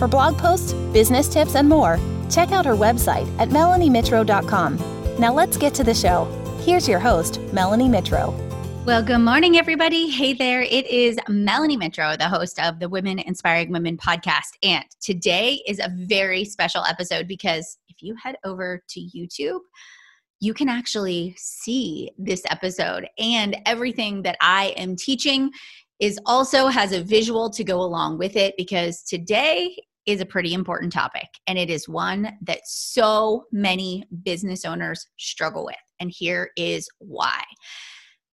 For blog posts, business tips, and more, check out her website at melaniemitro.com. Now let's get to the show. Here's your host, Melanie Mitro. Well, good morning, everybody. Hey there. It is Melanie Mitro, the host of the Women Inspiring Women podcast. And today is a very special episode because if you head over to YouTube, you can actually see this episode and everything that I am teaching is also has a visual to go along with it because today is a pretty important topic and it is one that so many business owners struggle with and here is why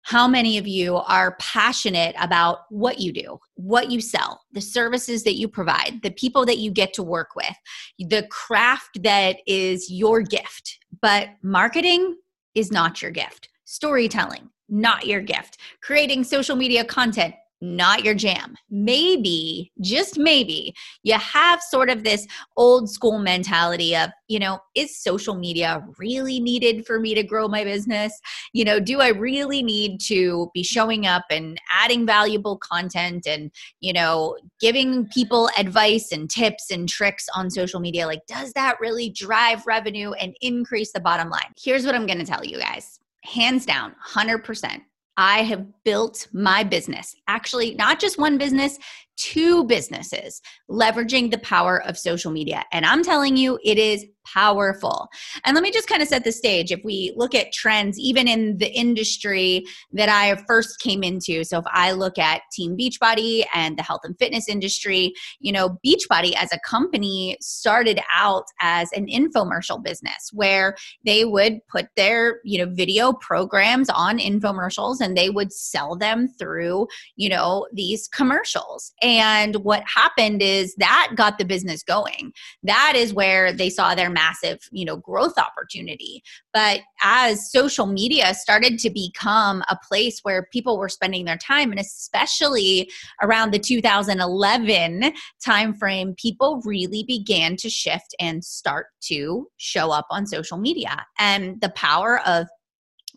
how many of you are passionate about what you do, what you sell, the services that you provide, the people that you get to work with, the craft that is your gift? But marketing is not your gift. Storytelling, not your gift. Creating social media content, not your jam. Maybe, just maybe, you have sort of this old school mentality of, you know, is social media really needed for me to grow my business? You know, do I really need to be showing up and adding valuable content and, you know, giving people advice and tips and tricks on social media? Like, does that really drive revenue and increase the bottom line? Here's what I'm going to tell you guys hands down, 100%. I have built my business, actually, not just one business, two businesses, leveraging the power of social media. And I'm telling you, it is powerful. And let me just kind of set the stage. If we look at trends, even in the industry that I first came into, so if I look at Team Beachbody and the health and fitness industry, you know, Beachbody as a company started out as an infomercial business where they would put their, you know, video programs on infomercials and they would sell them through, you know, these commercials. And what happened is that got the business going. That is where they saw their massive, you know, growth opportunity. But as social media started to become a place where people were spending their time and especially around the 2011 timeframe, people really began to shift and start to show up on social media. And the power of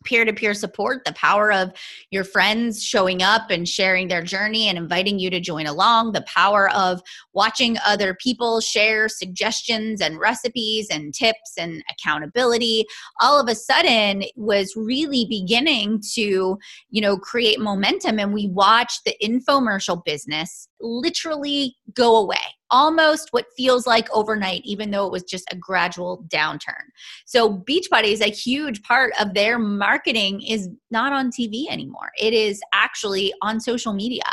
peer to peer support, the power of your friends showing up and sharing their journey and inviting you to join along, the power of watching other people share suggestions and recipes and tips and accountability, all of a sudden was really beginning to, you know, create momentum. And we watched the infomercial business literally go away almost what feels like overnight, even though it was just a gradual downturn. So, Beachbody is a huge part of their marketing is not on TV anymore. It is actually on social media.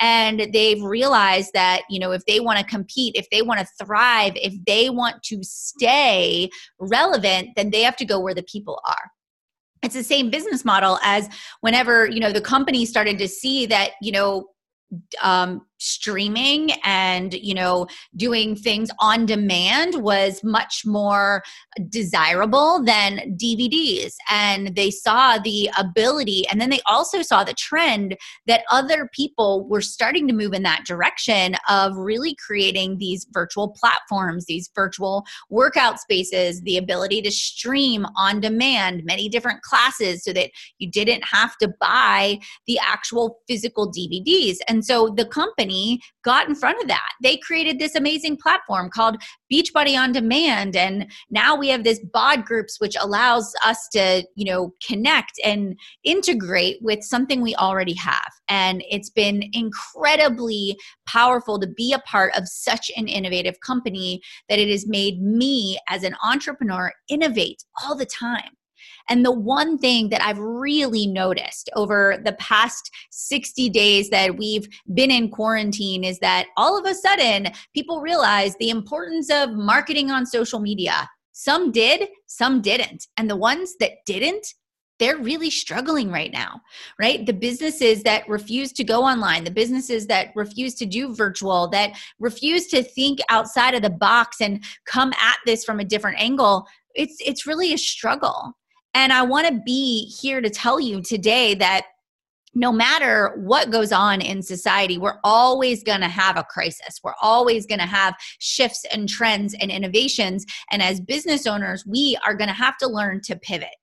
And they've realized that, you know, if they want to compete, if they want to thrive, if they want to stay relevant, then they have to go where the people are it's the same business model as whenever you know the company started to see that you know um, streaming and you know doing things on demand was much more desirable than DVDs and they saw the ability and then they also saw the trend that other people were starting to move in that direction of really creating these virtual platforms these virtual workout spaces the ability to stream on demand many different classes so that you didn't have to buy the actual physical DVDs and so the company company got in front of that. They created this amazing platform called Beachbody on Demand. And now we have this BODgroups, which allows us to, you know, connect and integrate with something we already have. And it's been incredibly powerful to be a part of such an innovative company that it has made me as an entrepreneur innovate all the time. And the one thing that I've really noticed over the past 60 days that we've been in quarantine is that all of a sudden people realize the importance of marketing on social media. Some did, some didn't. And the ones that didn't they're really struggling right now, right? The businesses that refuse to go online, the businesses that refuse to do virtual, that refuse to think outside of the box and come at this from a different angle, it's it's really a struggle. And I want to be here to tell you today that no matter what goes on in society, we're always going to have a crisis. We're always going to have shifts and trends and innovations. And as business owners, we are going to have to learn to pivot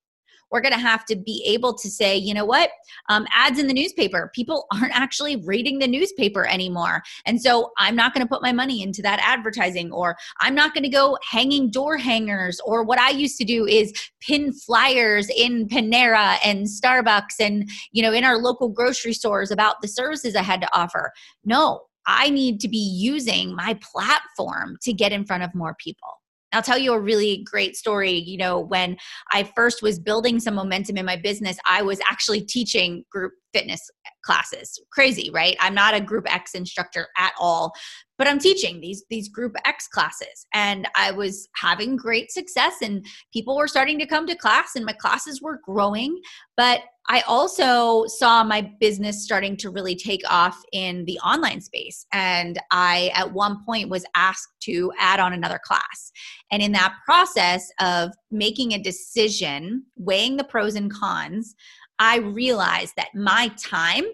we're going to have to be able to say, you know what, um, ads in the newspaper, people aren't actually reading the newspaper anymore. And so I'm not going to put my money into that advertising, or I'm not going to go hanging door hangers, or what I used to do is pin flyers in Panera and Starbucks and, you know, in our local grocery stores about the services I had to offer. No, I need to be using my platform to get in front of more people. I'll tell you a really great story. You know, when I first was building some momentum in my business, I was actually teaching group fitness classes. Crazy, right? I'm not a group X instructor at all, but I'm teaching these these group X classes and I was having great success and people were starting to come to class and my classes were growing, but I also saw my business starting to really take off in the online space. And I, at one point, was asked to add on another class. And in that process of making a decision, weighing the pros and cons, I realized that my time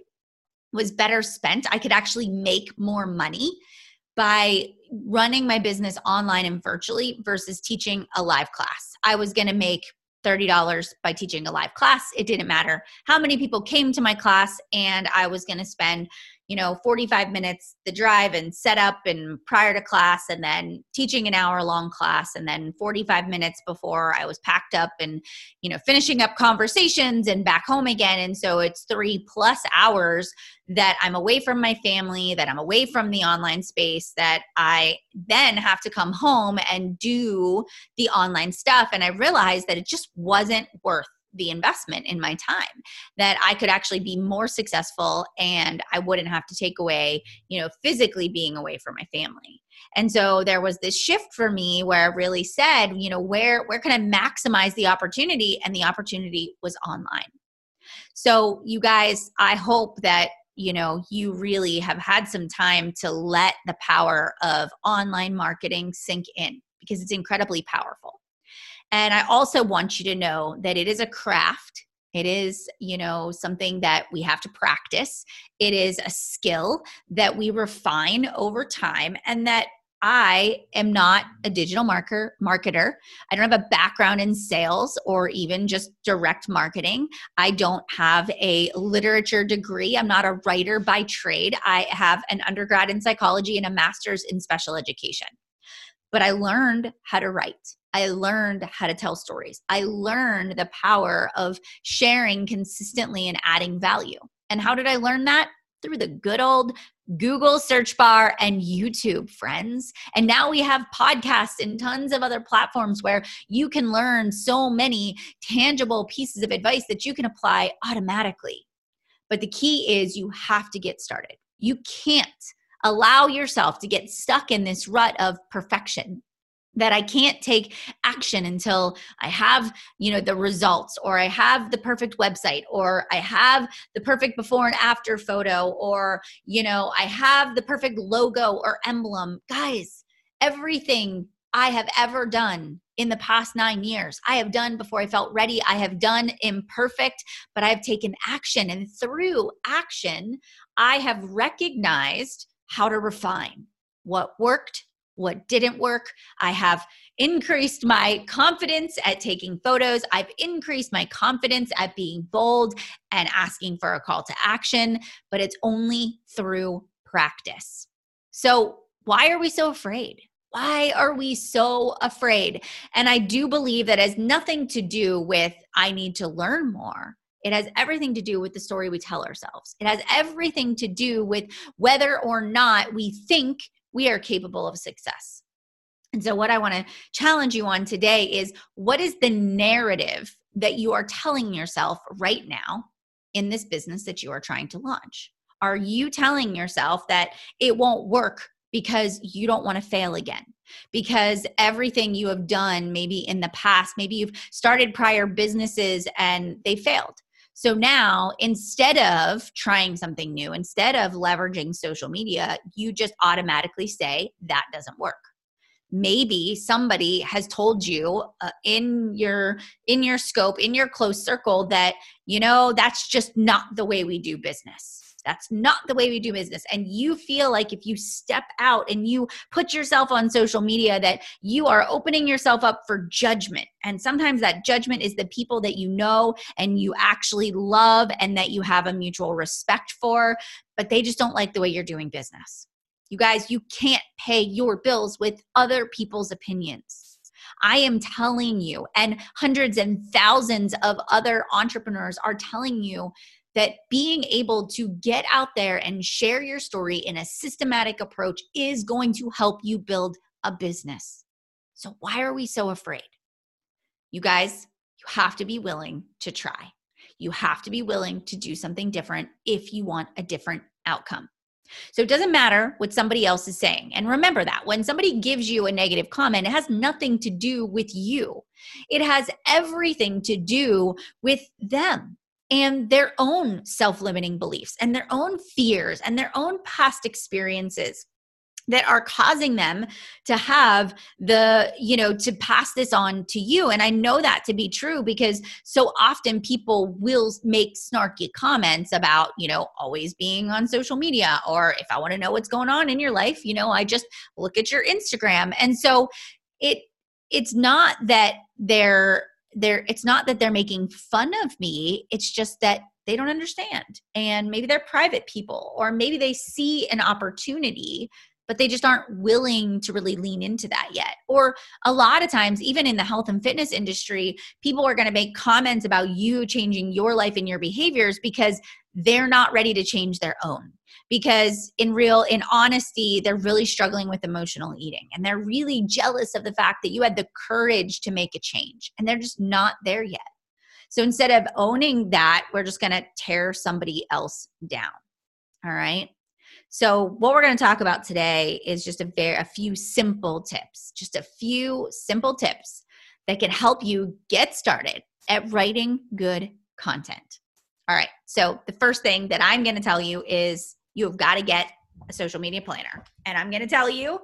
was better spent. I could actually make more money by running my business online and virtually versus teaching a live class. I was going to make $30 by teaching a live class. It didn't matter how many people came to my class, and I was going to spend, you know 45 minutes the drive and set up and prior to class and then teaching an hour long class and then 45 minutes before i was packed up and you know finishing up conversations and back home again. And so it's 3 plus hours that i'm away from my family that i'm away from the online space that i then have to come home and do the online stuff. And i realized that it just wasn't worth the investment in my time that i could actually be more successful and i wouldn't have to take away you know physically being away from my family. And so there was this shift for me where i really said you know where where can i maximize the opportunity? And the opportunity was online. So you guys i hope that you know you really have had some time to let the power of online marketing sink in because it's incredibly powerful and I also want you to know that it is a craft. It is, you know, something that we have to practice. It is a skill that we refine over time and that I am not a digital marker marketer. I don't have a background in sales or even just direct marketing. I don't have a literature degree. I'm not a writer by trade. I have an undergrad in psychology and a master's in special education. But I learned how to write. I learned how to tell stories. I learned the power of sharing consistently and adding value. And how did I learn that? Through the good old Google search bar and YouTube, friends. And now we have podcasts and tons of other platforms where you can learn so many tangible pieces of advice that you can apply automatically. But the key is you have to get started. You can't allow yourself to get stuck in this rut of perfection that I can't take action until I have, you know, the results or I have the perfect website or I have the perfect before and after photo or, you know, I have the perfect logo or emblem. Guys, everything I have ever done in the past 9 years, I have done before I felt ready. I have done imperfect, but I've taken action and through action, I have recognized how to refine what worked what didn't work. I have increased my confidence at taking photos. I've increased my confidence at being bold and asking for a call to action, but it's only through practice. So, why are we so afraid? Why are we so afraid? And I do believe that has nothing to do with I need to learn more. It has everything to do with the story we tell ourselves. It has everything to do with whether or not we think we are capable of success. And so, what I want to challenge you on today is what is the narrative that you are telling yourself right now in this business that you are trying to launch? Are you telling yourself that it won't work because you don't want to fail again. Because everything you have done, maybe in the past, maybe you've started prior businesses and they failed. So now, instead of trying something new, instead of leveraging social media, you just automatically say, that doesn't work. Maybe somebody has told you uh, in your in your scope in your close circle that you know that's just not the way we do business that's not the way we do business. And you feel like if you step out and you put yourself on social media that you are opening yourself up for judgment. And sometimes that judgment is the people that you know and you actually love and that you have a mutual respect for but they just don't like the way you're doing business. You guys, you can't pay your bills with other people's opinions. I am telling you, and hundreds and thousands of other entrepreneurs are telling you that being able to get out there and share your story in a systematic approach is going to help you build a business. So, why are we so afraid? You guys, you have to be willing to try. You have to be willing to do something different if you want a different outcome. So it doesn't matter what somebody else is saying. And remember that when somebody gives you a negative comment, it has nothing to do with you, it has everything to do with them and their own self limiting beliefs and their own fears and their own past experiences that are causing them to have the you know to pass this on to you. And i know that to be true because so often people will make snarky comments about you know always being on social media or if i want to know what's going on in your life you know i just look at your instagram. And so it it's not that they're they're it's not that they're making fun of me it's just that they don't understand and maybe they're private people or maybe they see an opportunity but they just aren't willing to really lean into that yet. Or a lot of times, even in the health and fitness industry, people are going to make comments about you changing your life and your behaviors because they're not ready to change their own because in real in honesty they're really struggling with emotional eating and they're really jealous of the fact that you had the courage to make a change and they're just not there yet so instead of owning that we're just going to tear somebody else down all right so, what we're going to talk about today is just a very a few simple tips, just a few simple tips that can help you get started at writing good content. All right. So, the first thing that I'm going to tell you is you've got to get a social media planner. And I'm going to tell you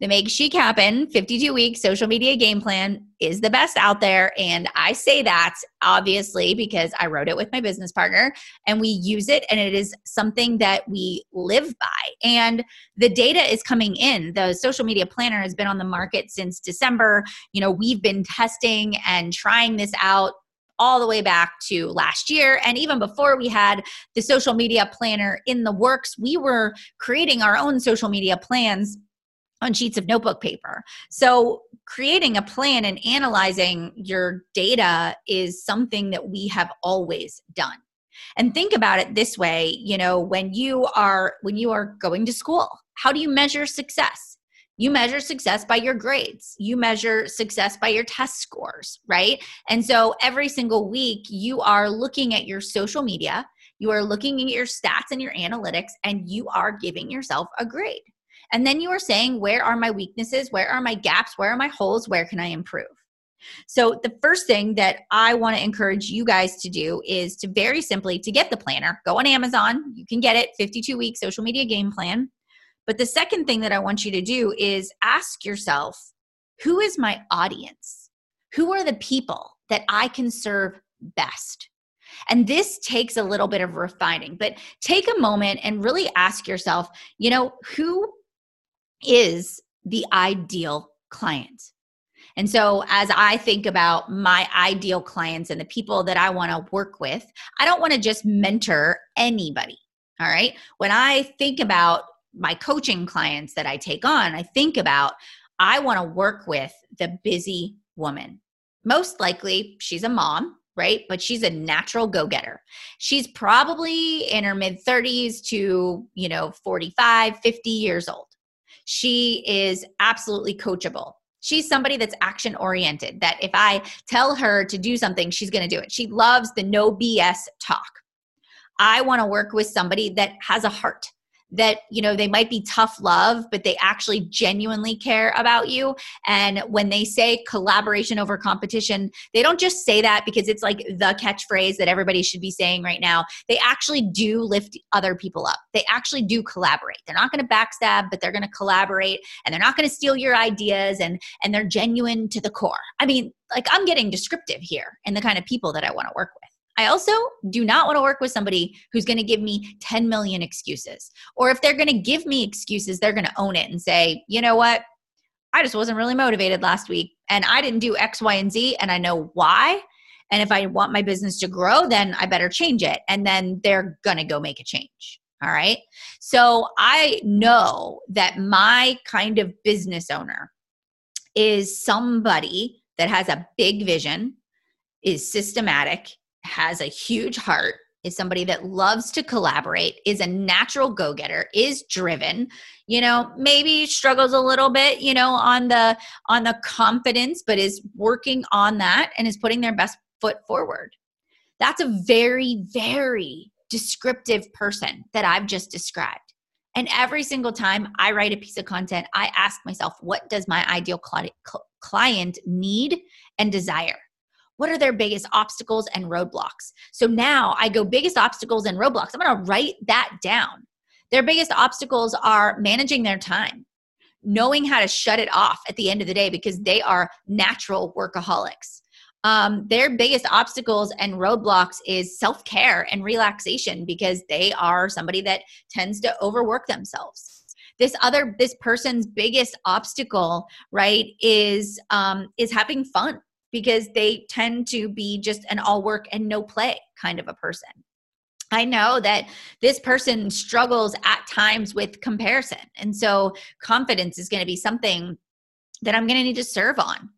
the Make Chic Happen 52 week social media game plan is the best out there. And I say that obviously because I wrote it with my business partner and we use it and it is something that we live by. And the data is coming in. The social media planner has been on the market since December. You know, we've been testing and trying this out all the way back to last year. And even before we had the social media planner in the works, we were creating our own social media plans on sheets of notebook paper. So, creating a plan and analyzing your data is something that we have always done. And think about it this way, you know, when you are when you are going to school, how do you measure success? You measure success by your grades. You measure success by your test scores, right? And so every single week you are looking at your social media, you are looking at your stats and your analytics and you are giving yourself a grade. And then you are saying, where are my weaknesses? Where are my gaps? Where are my holes? Where can I improve? So the first thing that I want to encourage you guys to do is to very simply to get the planner, go on Amazon, you can get it 52 week social media game plan. But the second thing that I want you to do is ask yourself, who is my audience? Who are the people that I can serve best? And this takes a little bit of refining, but take a moment and really ask yourself, you know, who is the ideal client. And so, as I think about my ideal clients and the people that I want to work with, I don't want to just mentor anybody. All right. When I think about my coaching clients that I take on, I think about I want to work with the busy woman. Most likely, she's a mom, right? But she's a natural go getter. She's probably in her mid 30s to, you know, 45, 50 years old. She is absolutely coachable. She's somebody that's action oriented, that if I tell her to do something, she's going to do it. She loves the no BS talk. I want to work with somebody that has a heart, that you know they might be tough love but they actually genuinely care about you. And when they say collaboration over competition they don't just say that because it's like the catchphrase that everybody should be saying right now. They actually do lift other people up. They actually do collaborate. They're not going to backstab but they're going to collaborate and they're not going to steal your ideas and and they're genuine to the core. I mean like i'm getting descriptive here in the kind of people that i want to work with I also do not want to work with somebody who's going to give me 10 million excuses. Or if they're going to give me excuses, they're going to own it and say, you know what? I just wasn't really motivated last week and I didn't do X, Y, and Z, and I know why. And if I want my business to grow, then I better change it. And then they're going to go make a change. All right. So I know that my kind of business owner is somebody that has a big vision, is systematic, has a huge heart, is somebody that loves to collaborate, is a natural go getter, is driven, you know, maybe struggles a little bit, you know, on the on the confidence, but is working on that and is putting their best foot forward. That's a very, very descriptive person that I've just described. And every single time I write a piece of content, I ask myself, what does my ideal client need and desire? What are their biggest obstacles and roadblocks? So now I go biggest obstacles and roadblocks. I'm going to write that down. Their biggest obstacles are managing their time, knowing how to shut it off at the end of the day because they are natural workaholics. Um, their biggest obstacles and roadblocks is self care and relaxation because they are somebody that tends to overwork themselves this other this person's biggest obstacle right is um is having fun because they tend to be just an all work and no play kind of a person. I know that this person struggles at times with comparison. And so confidence is going to be something that I'm going to need to serve on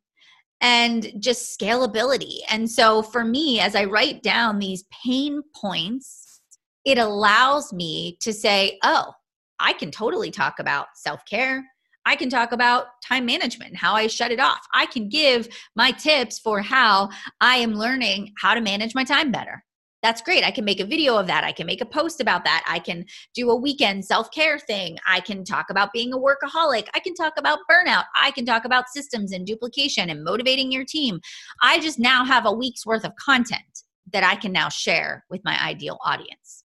and just scalability. And so for me, as I write down these pain points, it allows me to say, oh, I can totally talk about self care. I can talk about time management, how I shut it off. I can give my tips for how I am learning how to manage my time better. That's great. I can make a video of that. I can make a post about that. I can do a weekend self care thing. I can talk about being a workaholic. I can talk about burnout. I can talk about systems and duplication and motivating your team. I just now have a week's worth of content that I can now share with my ideal audience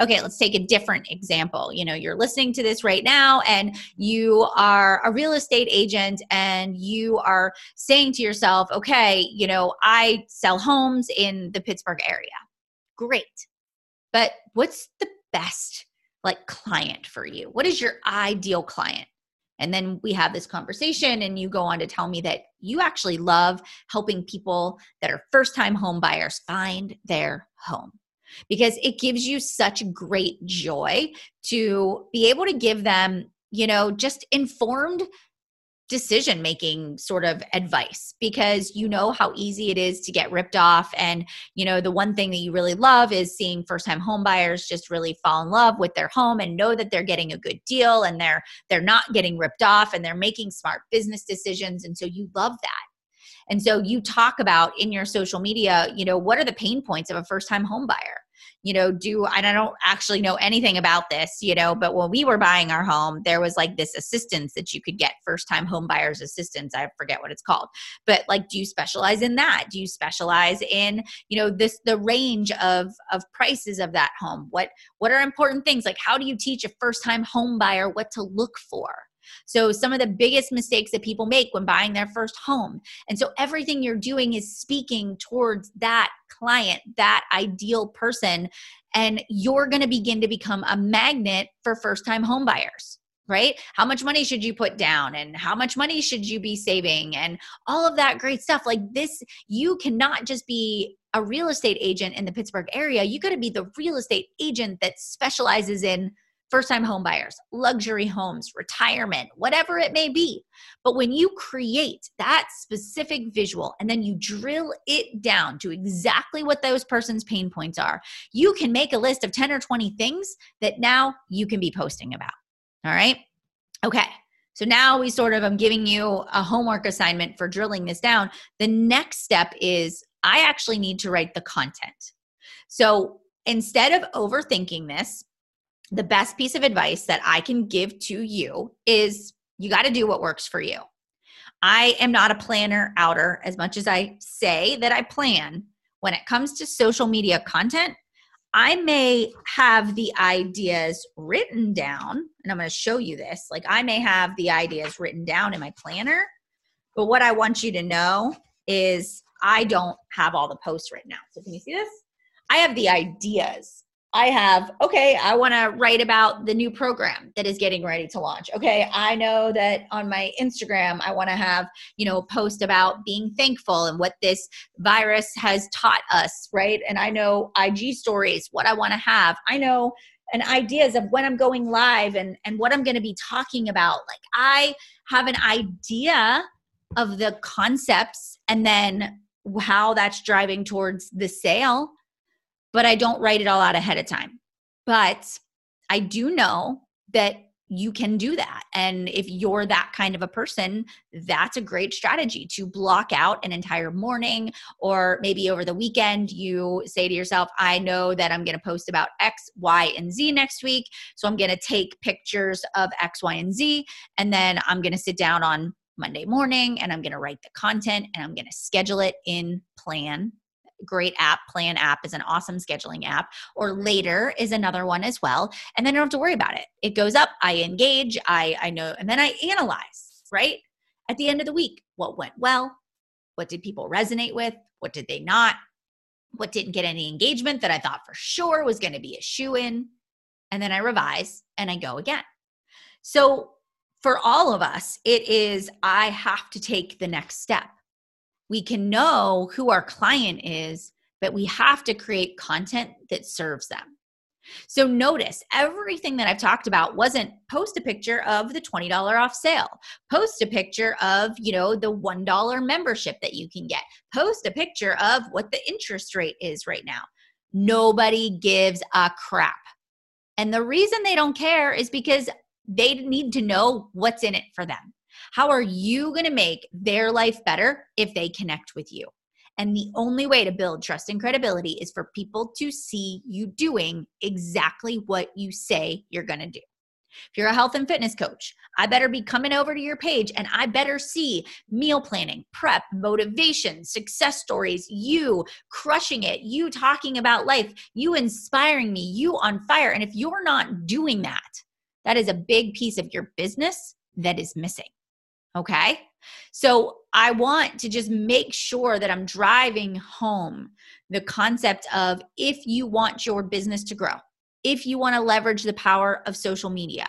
okay, let's take a different example. You know, you're listening to this right now and you are a real estate agent and you are saying to yourself, okay, you know, I sell homes in the Pittsburgh area. Great. But what's the best like client for you? What is your ideal client? And then we have this conversation, and you go on to tell me that you actually love helping people that are first time home buyers find their home because it gives you such great joy to be able to give them, you know, just informed decision making sort of advice because you know how easy it is to get ripped off. And you know the one thing that you really love is seeing first time home buyers just really fall in love with their home and know that they're getting a good deal and they're they're not getting ripped off and they're making smart business decisions. And so you love that and so you talk about in your social media you know what are the pain points of a first time home buyer you know, do, and I don't actually know anything about this, you know, but when we were buying our home, there was like this assistance that you could get first time home buyers assistance. I forget what it's called, but like, do you specialize in that? Do you specialize in, you know, this, the range of, of prices of that home? What, what are important things? Like, how do you teach a first time home buyer what to look for? So, some of the biggest mistakes that people make when buying their first home. And so, everything you're doing is speaking towards that client, that ideal person. And you're going to begin to become a magnet for first time home buyers right? How much money should you put down and how much money should you be saving and all of that great stuff. Like this, you cannot just be a real estate agent in the Pittsburgh area. You got to be the real estate agent that specializes in first time home buyers, luxury homes, retirement, whatever it may be. But when you create that specific visual and then you drill it down to exactly what those person's pain points are, you can make a list of 10 or 20 things that now you can be posting about. All right. Okay. So now we sort of, I'm giving you a homework assignment for drilling this down. The next step is I actually need to write the content. So instead of overthinking this, the best piece of advice that I can give to you is you got to do what works for you. I am not a planner outer as much as I say that I plan. When it comes to social media content, I may have the ideas written down, and I'm going to show you this. Like, I may have the ideas written down in my planner, but what I want you to know is I don't have all the posts written out. So, can you see this? I have the ideas I have, okay, I want to write about the new program that is getting ready to launch. Okay, I know that on my Instagram, I want to have, you know, post about being thankful and what this virus has taught us, right? And I know IG stories, what I want to have. I know and ideas of when I'm going live and, and what I'm going to be talking about. Like, I have an idea of the concepts and then how that's driving towards the sale but I don't write it all out ahead of time. But I do know that you can do that. And if you're that kind of a person, that's a great strategy to block out an entire morning or maybe over the weekend. You say to yourself, I know that I'm going to post about X, Y, and Z next week. So I'm going to take pictures of X, Y, and Z. And then I'm going to sit down on Monday morning and I'm going to write the content and I'm going to schedule it in plan great app. Plann app is an awesome scheduling app. Or later is another one as well. And then I don't have to worry about it. It goes up, I engage, I, I know, and then I analyze, right? At the end of the week, what went well? What did people resonate with? What did they not? What didn't get any engagement that I thought for sure was going to be a shoe in? And then I revise and I go again. So for all of us, it is I have to take the next step we can know who our client is, but we have to create content that serves them. So notice everything that I've talked about wasn't post a picture of the $20 off sale. Post a picture of, you know, the $1 membership that you can get. Post a picture of what the interest rate is right now. Nobody gives a crap. And the reason they don't care is because they need to know what's in it for them. How are you going to make their life better if they connect with you? And the only way to build trust and credibility is for people to see you doing exactly what you say you're going to do. If you're a health and fitness coach, I better be coming over to your page and I better see meal planning, prep, motivation, success stories, you crushing it, you talking about life, you inspiring me, you on fire. And if you're not doing that, that is a big piece of your business that is missing. Okay. So I want to just make sure that I'm driving home the concept of if you want your business to grow, if you want to leverage the power of social media,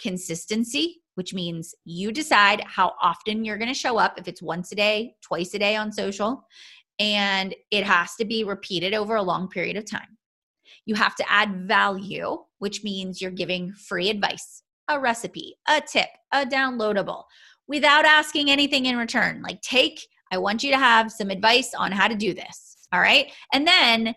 consistency, which means you decide how often you're going to show up, if it's once a day, twice a day on social, and it has to be repeated over a long period of time. You have to add value, which means you're giving free advice, a recipe, a tip, a downloadable without asking anything in return. Like, take, I want you to have some advice on how to do this. All right. And then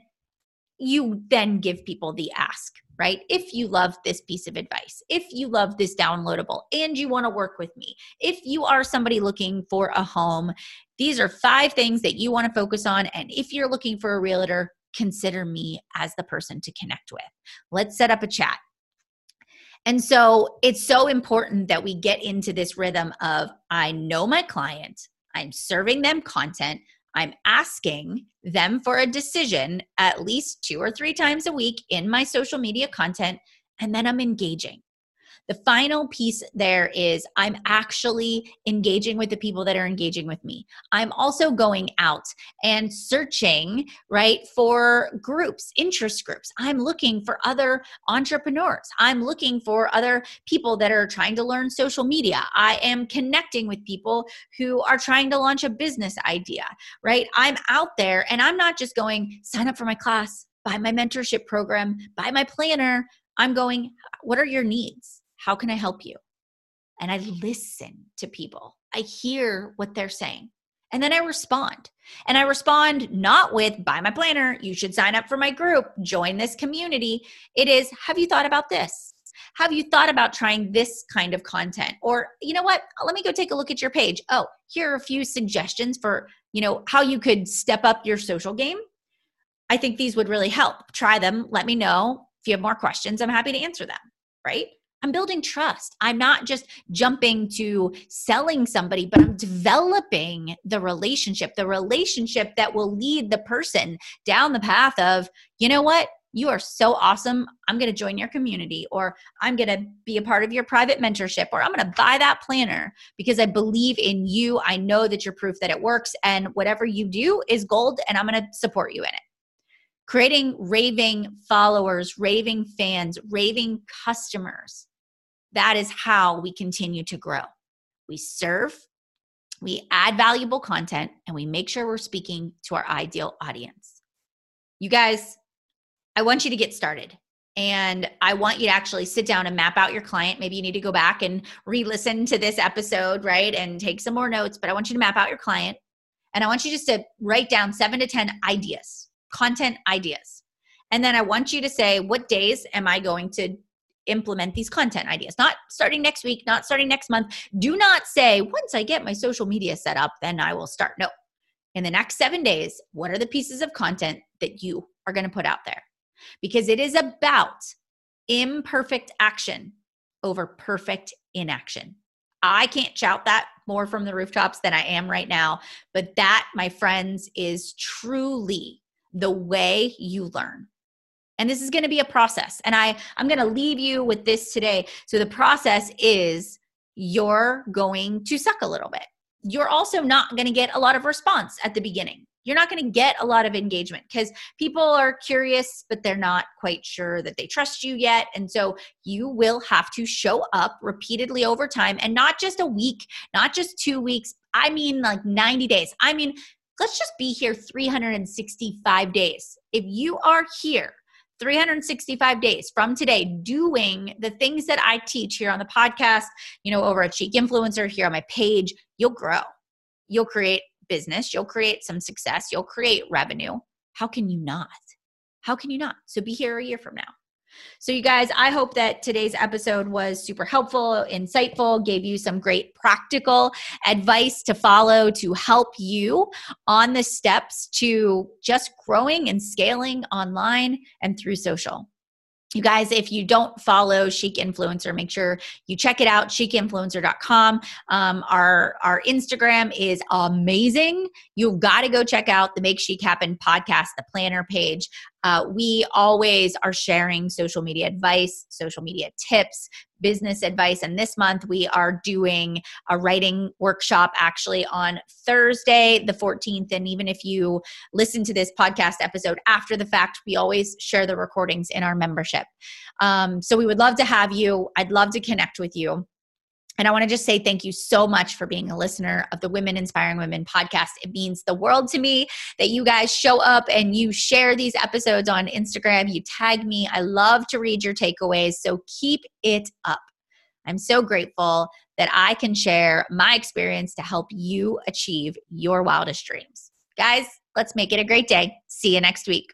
you then give people the ask, right? If you love this piece of advice, if you love this downloadable and you want to work with me, if you are somebody looking for a home, these are five things that you want to focus on. And if you're looking for a realtor, consider me as the person to connect with. Let's set up a chat. And so it's so important that we get into this rhythm of I know my client, I'm serving them content, I'm asking them for a decision at least two or three times a week in my social media content, and then I'm engaging. The final piece there is I'm actually engaging with the people that are engaging with me. I'm also going out and searching, right, for groups, interest groups. I'm looking for other entrepreneurs. I'm looking for other people that are trying to learn social media. I am connecting with people who are trying to launch a business idea, right? I'm out there and I'm not just going sign up for my class, buy my mentorship program, buy my planner. I'm going, what are your needs? How can I help you? And I listen to people. I hear what they're saying. And then I respond. And I respond not with, buy my planner, you should sign up for my group, join this community. It is, have you thought about this? Have you thought about trying this kind of content? Or, you know what? Let me go take a look at your page. Oh, here are a few suggestions for, you know, how you could step up your social game. I think these would really help. Try them. Let me know If you have more questions, I'm happy to answer them, right? I'm building trust. I'm not just jumping to selling somebody, but I'm developing the relationship, the relationship that will lead the person down the path of, you know what? You are so awesome. I'm going to join your community, or I'm going to be a part of your private mentorship, or I'm going to buy that planner because I believe in you. I know that you're proof that it works, and whatever you do is gold, and I'm going to support you in it creating raving followers, raving fans, raving customers. That is how we continue to grow. We serve, we add valuable content, and we make sure we're speaking to our ideal audience. You guys, I want you to get started. And I want you to actually sit down and map out your client. Maybe you need to go back and re listen to this episode, right? And take some more notes. But I want you to map out your client. And I want you just to write down seven to 10 ideas, content ideas. And then I want you to say, what days am I going to implement these content ideas. Not starting next week, not starting next month. Do not say, once I get my social media set up, then I will start. No. In the next seven days, what are the pieces of content that you are going to put out there? Because it is about imperfect action over perfect inaction. I can't shout that more from the rooftops than I am right now, but that, my friends, is truly the way you learn and this is going to be a process and i i'm going to leave you with this today. So the process is you're going to suck a little bit. You're also not going to get a lot of response at the beginning. You're not going to get a lot of engagement because people are curious but they're not quite sure that they trust you yet. And so you will have to show up repeatedly over time and not just a week not just 2 weeks. I mean like 90 days. I mean let's just be here 365 days. If you are here 365 days from today doing the things that I teach here on the podcast, you know, over at Chic Influencer, here on my page, you'll grow. You'll create business, you'll create some success, you'll create revenue. How can you not? How can you not? So be here a year from now. So, you guys, I hope that today's episode was super helpful, insightful, gave you some great practical advice to follow to help you on the steps to just growing and scaling online and through social you guys, if you don't follow Chic Influencer, make sure you check it out, chicinfluencer.com. Um, our, our Instagram is amazing. You've got to go check out the Make Chic Happen podcast, the planner page. Uh, we always are sharing social media advice, social media tips, business advice. And this month we are doing a writing workshop actually on Thursday, the 14th. And even if you listen to this podcast episode after the fact, we always share the recordings in our membership. Um, so we would love to have you. I'd love to connect with you. And I want to just say thank you so much for being a listener of the Women Inspiring Women podcast. It means the world to me that you guys show up and you share these episodes on Instagram. You tag me. I love to read your takeaways. So keep it up. I'm so grateful that I can share my experience to help you achieve your wildest dreams. Guys, let's make it a great day. See you next week.